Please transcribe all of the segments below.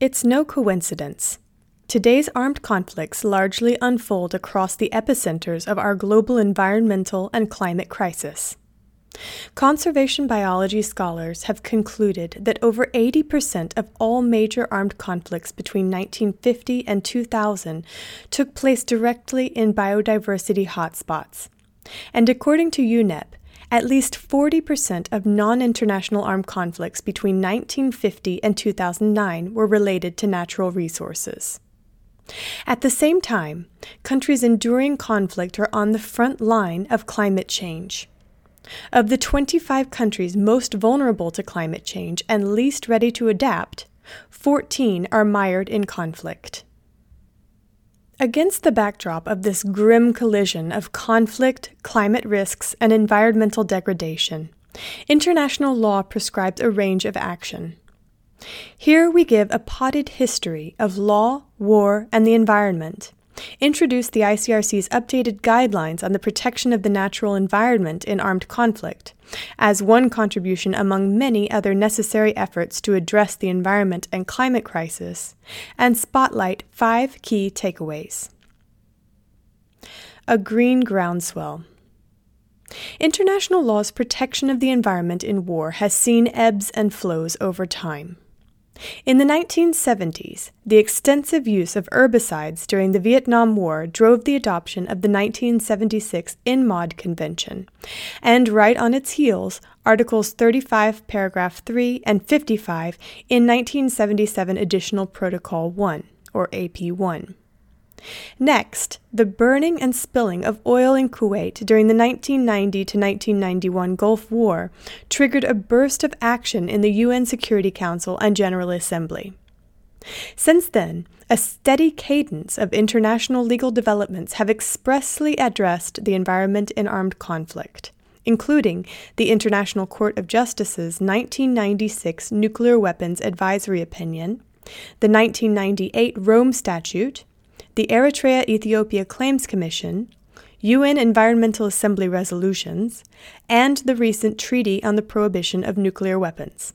It's no coincidence. Today's armed conflicts largely unfold across the epicenters of our global environmental and climate crisis. Conservation biology scholars have concluded that over 80% of all major armed conflicts between 1950 and 2000 took place directly in biodiversity hotspots. And according to UNEP, at least 40% of non international armed conflicts between 1950 and 2009 were related to natural resources. At the same time, countries enduring conflict are on the front line of climate change. Of the 25 countries most vulnerable to climate change and least ready to adapt, 14 are mired in conflict. Against the backdrop of this grim collision of conflict, climate risks, and environmental degradation, international law prescribes a range of action. Here we give a potted history of law, war, and the environment introduced the ICRC's updated guidelines on the protection of the natural environment in armed conflict, as one contribution among many other necessary efforts to address the environment and climate crisis, and spotlight five key takeaways. A green groundswell. International law's protection of the environment in war has seen ebbs and flows over time. In the 1970s, the extensive use of herbicides during the Vietnam War drove the adoption of the 1976 ENMOD Convention, and right on its heels, Articles 35, Paragraph 3, and 55 in 1977 Additional Protocol 1, or AP 1. Next, the burning and spilling of oil in Kuwait during the 1990 to 1991 Gulf War triggered a burst of action in the UN Security Council and General Assembly. Since then, a steady cadence of international legal developments have expressly addressed the environment in armed conflict, including the International Court of Justice's 1996 Nuclear Weapons Advisory Opinion, the 1998 Rome Statute, the Eritrea Ethiopia Claims Commission, UN Environmental Assembly resolutions, and the recent Treaty on the Prohibition of Nuclear Weapons.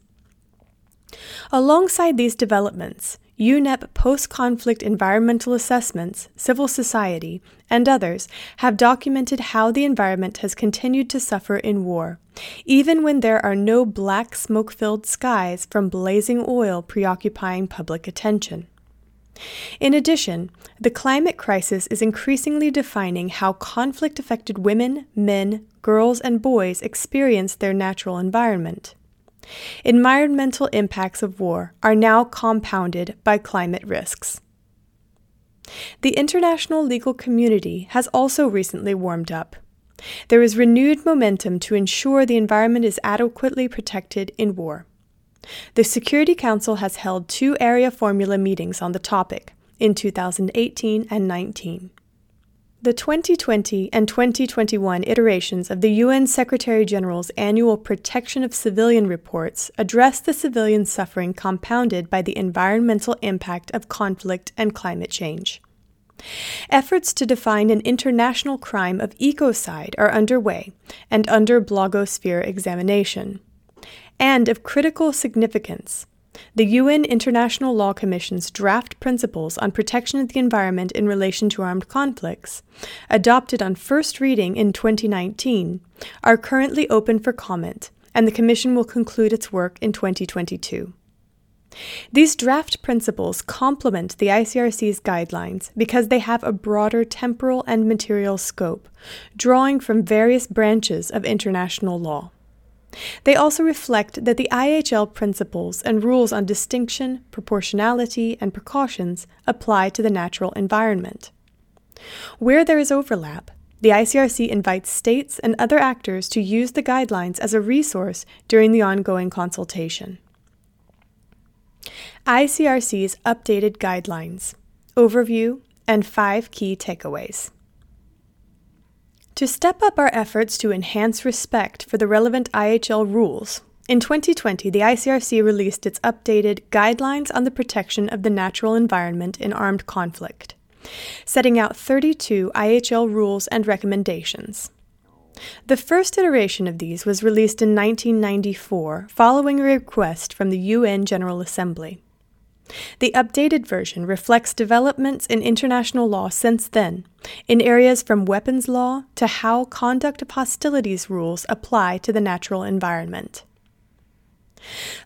Alongside these developments, UNEP post conflict environmental assessments, civil society, and others have documented how the environment has continued to suffer in war, even when there are no black smoke filled skies from blazing oil preoccupying public attention. In addition, the climate crisis is increasingly defining how conflict affected women, men, girls, and boys experience their natural environment. Environmental impacts of war are now compounded by climate risks. The international legal community has also recently warmed up. There is renewed momentum to ensure the environment is adequately protected in war. The Security Council has held two Arria formula meetings on the topic in 2018 and 19. The 2020 and 2021 iterations of the UN Secretary General's annual Protection of Civilian reports address the civilian suffering compounded by the environmental impact of conflict and climate change. Efforts to define an international crime of ecocide are underway and under blogosphere examination and of critical significance. The UN International Law Commission's draft principles on protection of the environment in relation to armed conflicts, adopted on first reading in 2019, are currently open for comment, and the Commission will conclude its work in 2022. These draft principles complement the ICRC's guidelines because they have a broader temporal and material scope, drawing from various branches of international law. They also reflect that the IHL principles and rules on distinction, proportionality, and precautions apply to the natural environment. Where there is overlap, the ICRC invites states and other actors to use the guidelines as a resource during the ongoing consultation. ICRC's updated guidelines, overview, and five key takeaways. To step up our efforts to enhance respect for the relevant IHL rules, in 2020 the ICRC released its updated Guidelines on the Protection of the Natural Environment in Armed Conflict, setting out 32 IHL rules and recommendations. The first iteration of these was released in 1994 following a request from the UN General Assembly. The updated version reflects developments in international law since then, in areas from weapons law to how conduct of hostilities rules apply to the natural environment.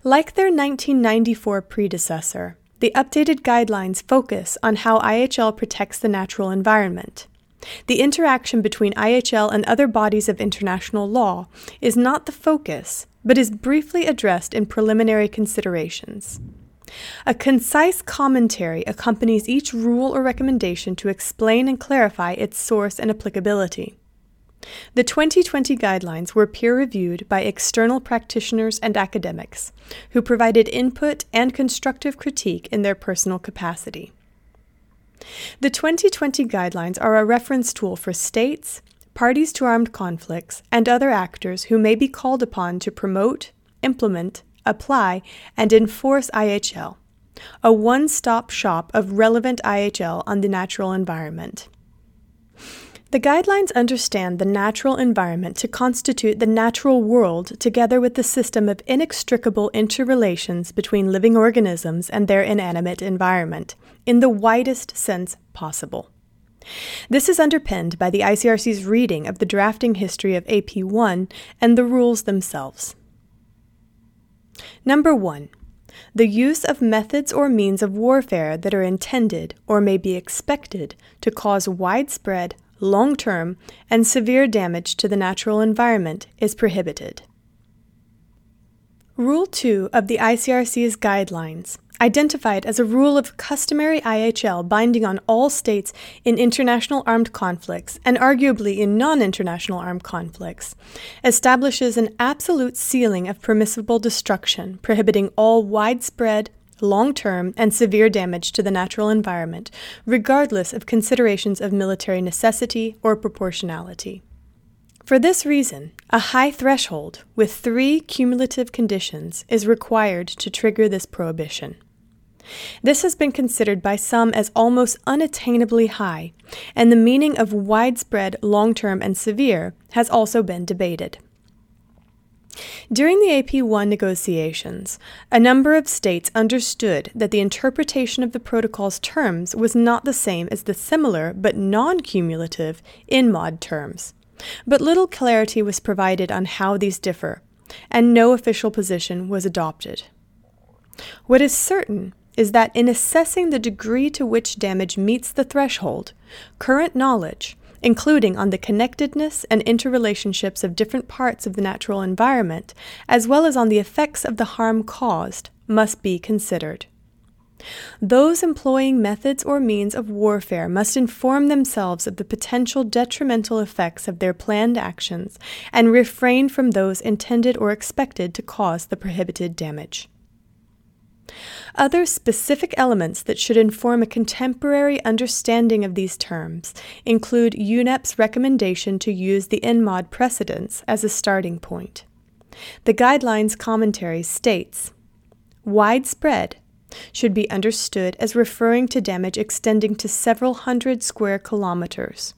Like their 1994 predecessor, the updated guidelines focus on how IHL protects the natural environment. The interaction between IHL and other bodies of international law is not the focus, but is briefly addressed in preliminary considerations. A concise commentary accompanies each rule or recommendation to explain and clarify its source and applicability. The 2020 guidelines were peer reviewed by external practitioners and academics, who provided input and constructive critique in their personal capacity. The 2020 guidelines are a reference tool for states, parties to armed conflicts, and other actors who may be called upon to promote, implement, apply, and enforce IHL, a one stop shop of relevant IHL on the natural environment. The guidelines understand the natural environment to constitute the natural world together with the system of inextricable interrelations between living organisms and their inanimate environment, in the widest sense possible. This is underpinned by the ICRC's reading of the drafting history of AP1 and the rules themselves. Number 1. The use of methods or means of warfare that are intended or may be expected to cause widespread, long term, and severe damage to the natural environment is prohibited. Rule 2 of the ICRC's guidelines identified as a rule of customary IHL binding on all states in international armed conflicts and arguably in non international armed conflicts, establishes an absolute ceiling of permissible destruction, prohibiting all widespread, long term, and severe damage to the natural environment, regardless of considerations of military necessity or proportionality. For this reason, a high threshold with three cumulative conditions is required to trigger this prohibition. This has been considered by some as almost unattainably high, and the meaning of widespread, long term, and severe has also been debated. During the AP1 negotiations, a number of states understood that the interpretation of the protocol's terms was not the same as the similar but non cumulative ENMOD terms. But little clarity was provided on how these differ, and no official position was adopted. What is certain is that in assessing the degree to which damage meets the threshold, current knowledge, including on the connectedness and interrelationships of different parts of the natural environment, as well as on the effects of the harm caused, must be considered. Those employing methods or means of warfare must inform themselves of the potential detrimental effects of their planned actions and refrain from those intended or expected to cause the prohibited damage. Other specific elements that should inform a contemporary understanding of these terms include UNEP's recommendation to use the ENMOD precedents as a starting point. The guidelines commentary states widespread should be understood as referring to damage extending to several hundred square kilometers.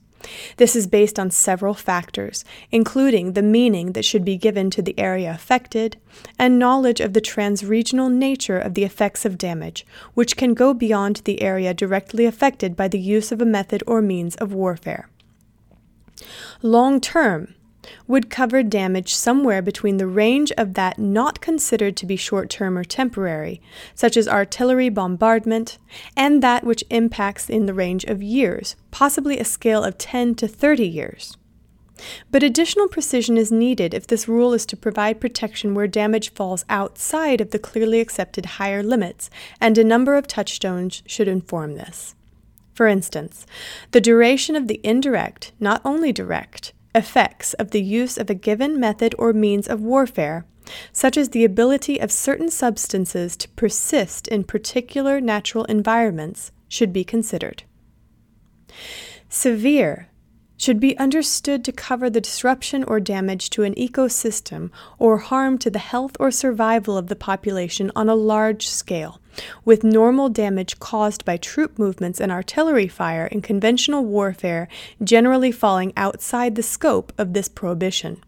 This is based on several factors, including the meaning that should be given to the area affected and knowledge of the transregional nature of the effects of damage, which can go beyond the area directly affected by the use of a method or means of warfare. Long term, would cover damage somewhere between the range of that not considered to be short term or temporary, such as artillery bombardment, and that which impacts in the range of years, possibly a scale of 10 to 30 years. But additional precision is needed if this rule is to provide protection where damage falls outside of the clearly accepted higher limits, and a number of touchstones should inform this. For instance, the duration of the indirect, not only direct, effects of the use of a given method or means of warfare, such as the ability of certain substances to persist in particular natural environments, should be considered. Severe should be understood to cover the disruption or damage to an ecosystem or harm to the health or survival of the population on a large scale, with normal damage caused by troop movements and artillery fire in conventional warfare generally falling outside the scope of this prohibition.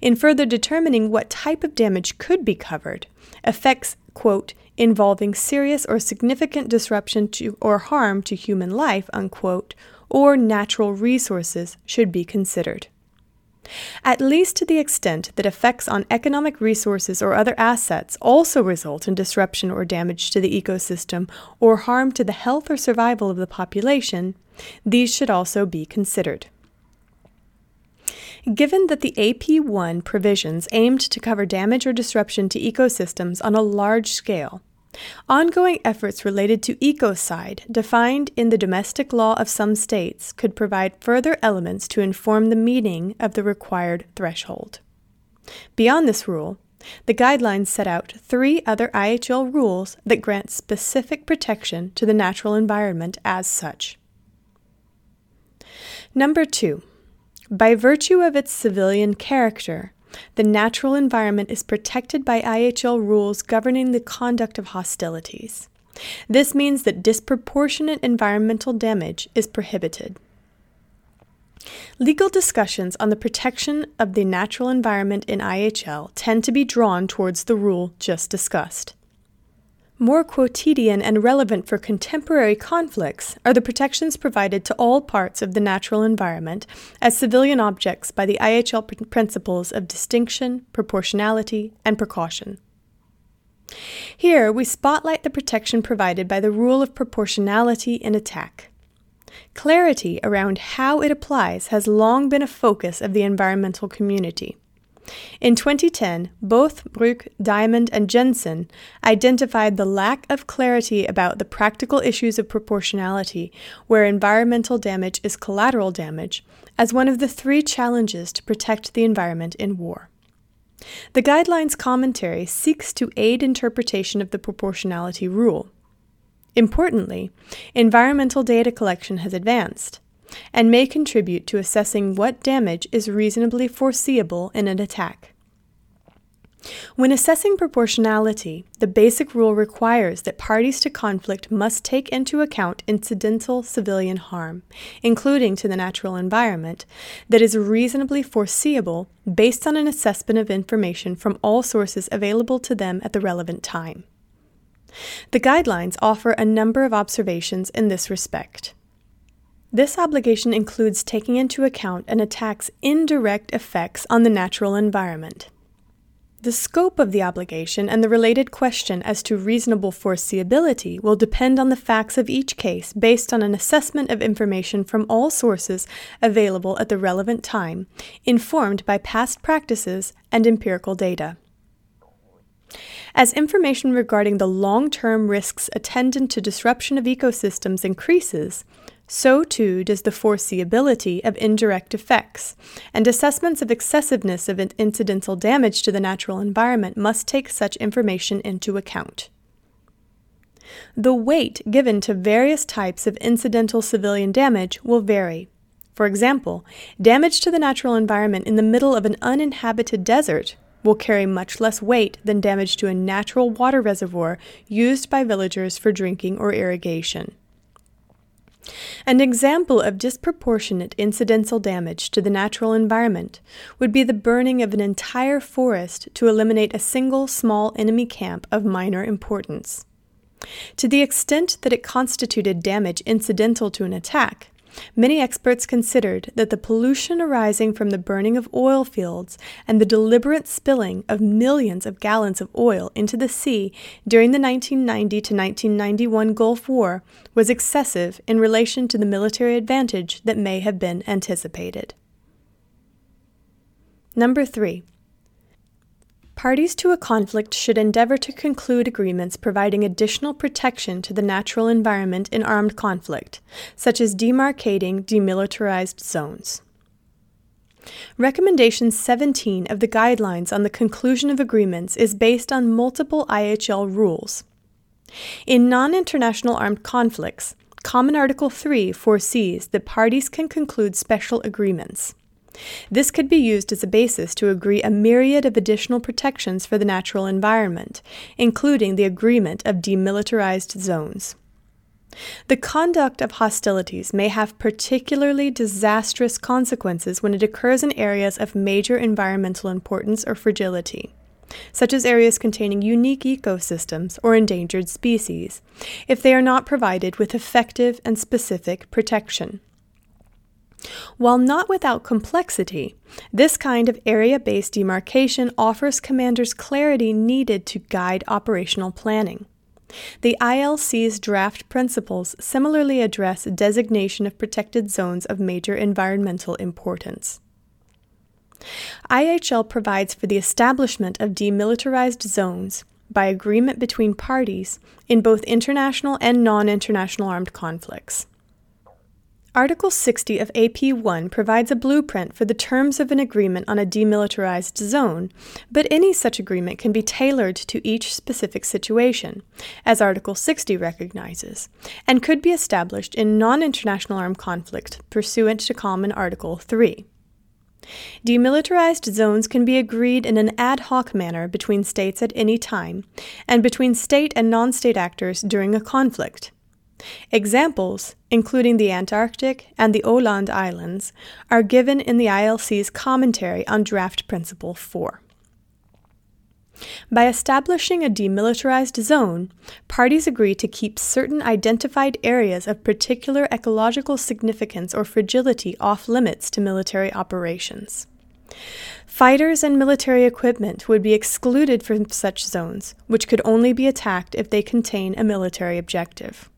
In further determining what type of damage could be covered, effects, quote, involving serious or significant disruption to or harm to human life, unquote, or natural resources should be considered. At least to the extent that effects on economic resources or other assets also result in disruption or damage to the ecosystem or harm to the health or survival of the population, these should also be considered. Given that the AP1 provisions aimed to cover damage or disruption to ecosystems on a large scale, ongoing efforts related to ecocide, defined in the domestic law of some states, could provide further elements to inform the meaning of the required threshold. Beyond this rule, the guidelines set out three other IHL rules that grant specific protection to the natural environment as such. Number two, by virtue of its civilian character, the natural environment is protected by IHL rules governing the conduct of hostilities. This means that disproportionate environmental damage is prohibited. Legal discussions on the protection of the natural environment in IHL tend to be drawn towards the rule just discussed. More quotidian and relevant for contemporary conflicts are the protections provided to all parts of the natural environment as civilian objects by the IHL pr- principles of distinction, proportionality, and precaution. Here, we spotlight the protection provided by the rule of proportionality in attack. Clarity around how it applies has long been a focus of the environmental community. In 2010, Bothe Bruch, Diamond, and Jensen identified the lack of clarity about the practical issues of proportionality, where environmental damage is collateral damage, as one of the three challenges to protect the environment in war. The guidelines commentary seeks to aid interpretation of the proportionality rule. Importantly, environmental data collection has advanced and may contribute to assessing what damage is reasonably foreseeable in an attack. When assessing proportionality, the basic rule requires that parties to conflict must take into account incidental civilian harm, including to the natural environment, that is reasonably foreseeable based on an assessment of information from all sources available to them at the relevant time. The guidelines offer a number of observations in this respect. This obligation includes taking into account an attack's indirect effects on the natural environment. The scope of the obligation and the related question as to reasonable foreseeability will depend on the facts of each case based on an assessment of information from all sources available at the relevant time, informed by past practices and empirical data. As information regarding the long term risks attendant to disruption of ecosystems increases, so too does the foreseeability of indirect effects, and assessments of excessiveness of incidental damage to the natural environment must take such information into account. The weight given to various types of incidental civilian damage will vary. For example, damage to the natural environment in the middle of an uninhabited desert will carry much less weight than damage to a natural water reservoir used by villagers for drinking or irrigation. An example of disproportionate incidental damage to the natural environment would be the burning of an entire forest to eliminate a single small enemy camp of minor importance. To the extent that it constituted damage incidental to an attack, Many experts considered that the pollution arising from the burning of oil fields and the deliberate spilling of millions of gallons of oil into the sea during the 1990 to 1991 Gulf War was excessive in relation to the military advantage that may have been anticipated. Number 3. Parties to a conflict should endeavor to conclude agreements providing additional protection to the natural environment in armed conflict, such as demarcating demilitarized zones. Recommendation 17 of the Guidelines on the Conclusion of Agreements is based on multiple IHL rules. In non international armed conflicts, Common Article 3 foresees that parties can conclude special agreements. This could be used as a basis to agree a myriad of additional protections for the natural environment, including the agreement of demilitarized zones. The conduct of hostilities may have particularly disastrous consequences when it occurs in areas of major environmental importance or fragility. such as areas containing unique ecosystems or endangered species, if they are not provided with effective and specific protection. While not without complexity, this kind of area based demarcation offers commanders clarity needed to guide operational planning. The ILC's draft principles similarly address designation of protected zones of major environmental importance. IHL provides for the establishment of demilitarized zones by agreement between parties in both international and non international armed conflicts. Article 60 of AP1 provides a blueprint for the terms of an agreement on a demilitarized zone, but any such agreement can be tailored to each specific situation, as Article 60 recognizes, and could be established in non international armed conflict pursuant to Common Article 3. Demilitarized zones can be agreed in an ad hoc manner between states at any time, and between state and non state actors during a conflict. Examples, including the Antarctic and the Åland Islands, are given in the ILC's commentary on Draft Principle 4. By establishing a demilitarized zone, parties agree to keep certain identified areas of particular ecological significance or fragility off limits to military operations. Fighters and military equipment would be excluded from such zones, which could only be attacked if they contain a military objective.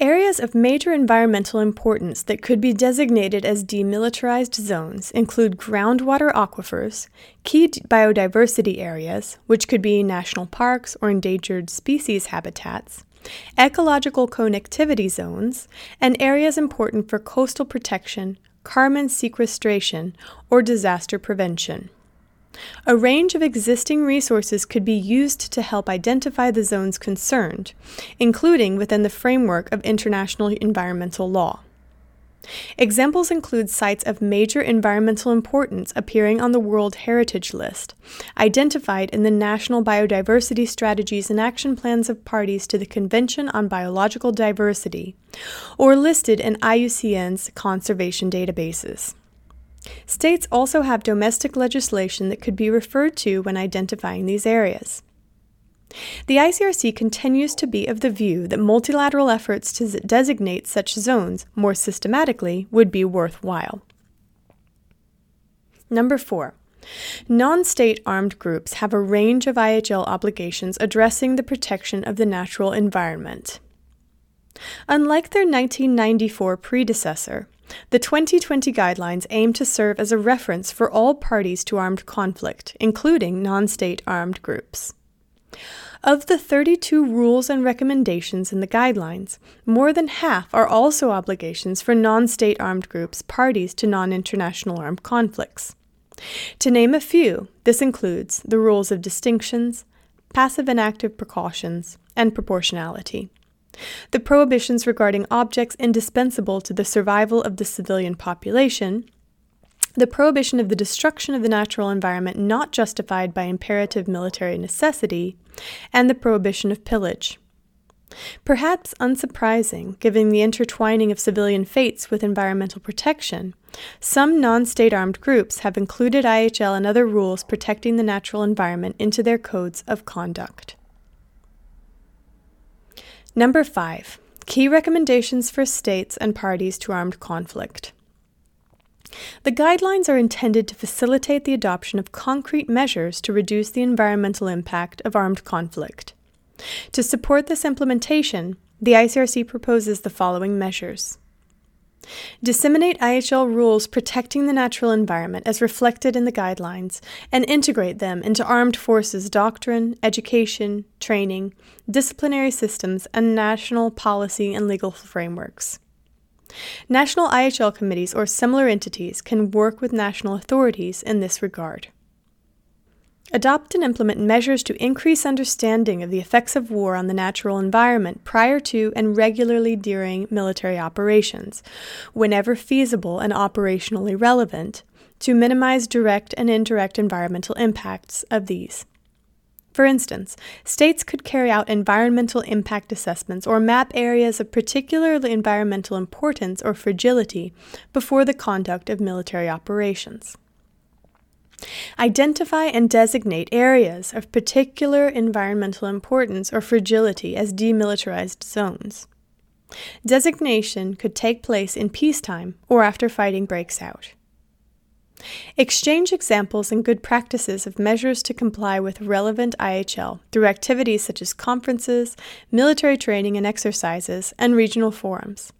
Areas of major environmental importance that could be designated as demilitarized zones include groundwater aquifers, key biodiversity areas, which could be national parks or endangered species habitats, ecological connectivity zones, and areas important for coastal protection, carbon sequestration, or disaster prevention. A range of existing resources could be used to help identify the zones concerned, including within the framework of international environmental law. Examples include sites of major environmental importance appearing on the World Heritage List, identified in the National Biodiversity Strategies and Action Plans of parties to the Convention on Biological Diversity, or listed in IUCN's conservation databases. States also have domestic legislation that could be referred to when identifying these areas. The ICRC continues to be of the view that multilateral efforts to designate such zones more systematically would be worthwhile. Number four, non state armed groups have a range of IHL obligations addressing the protection of the natural environment. Unlike their 1994 predecessor, the 2020 guidelines aim to serve as a reference for all parties to armed conflict, including non state armed groups. Of the 32 rules and recommendations in the guidelines, more than half are also obligations for non state armed groups parties to non international armed conflicts. To name a few, this includes the rules of distinctions, passive and active precautions, and proportionality. The prohibitions regarding objects indispensable to the survival of the civilian population, the prohibition of the destruction of the natural environment not justified by imperative military necessity, and the prohibition of pillage. Perhaps unsurprising, given the intertwining of civilian fates with environmental protection, some non state armed groups have included IHL and other rules protecting the natural environment into their codes of conduct. Number five, key recommendations for states and parties to armed conflict. The guidelines are intended to facilitate the adoption of concrete measures to reduce the environmental impact of armed conflict. To support this implementation, the ICRC proposes the following measures Disseminate IHL rules protecting the natural environment as reflected in the guidelines and integrate them into armed forces doctrine, education, training, disciplinary systems, and national policy and legal frameworks. National IHL committees or similar entities can work with national authorities in this regard. Adopt and implement measures to increase understanding of the effects of war on the natural environment prior to and regularly during military operations, whenever feasible and operationally relevant, to minimize direct and indirect environmental impacts of these. For instance, states could carry out environmental impact assessments or map areas of particular environmental importance or fragility before the conduct of military operations. Identify and designate areas of particular environmental importance or fragility as demilitarized zones. Designation could take place in peacetime or after fighting breaks out. Exchange examples and good practices of measures to comply with relevant IHL through activities such as conferences, military training and exercises, and regional forums.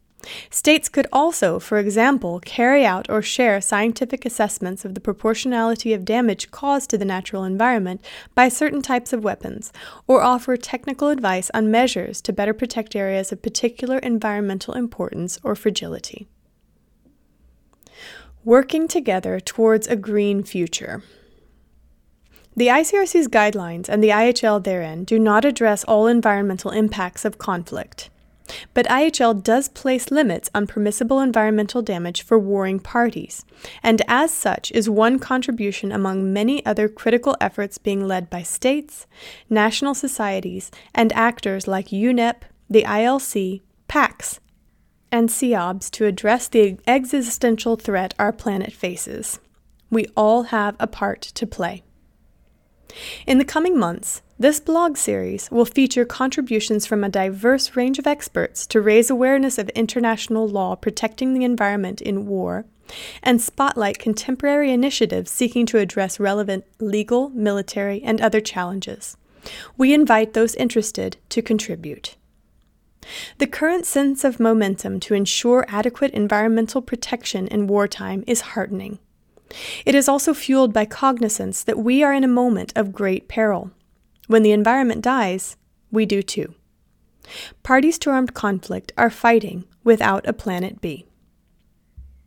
States could also, for example, carry out or share scientific assessments of the proportionality of damage caused to the natural environment by certain types of weapons, or offer technical advice on measures to better protect areas of particular environmental importance or fragility. Working together towards a green future. The ICRC's guidelines and the IHL therein do not address all environmental impacts of conflict. But IHL does place limits on permissible environmental damage for warring parties, and as such is one contribution among many other critical efforts being led by states, national societies, and actors like UNEP, the ILC, PAX, and CEOBS to address the existential threat our planet faces. We all have a part to play. In the coming months, this blog series will feature contributions from a diverse range of experts to raise awareness of international law protecting the environment in war and spotlight contemporary initiatives seeking to address relevant legal, military, and other challenges. We invite those interested to contribute. The current sense of momentum to ensure adequate environmental protection in wartime is heartening. It is also fueled by cognizance that we are in a moment of great peril. When the environment dies, we do too. Parties to armed conflict are fighting without a planet B.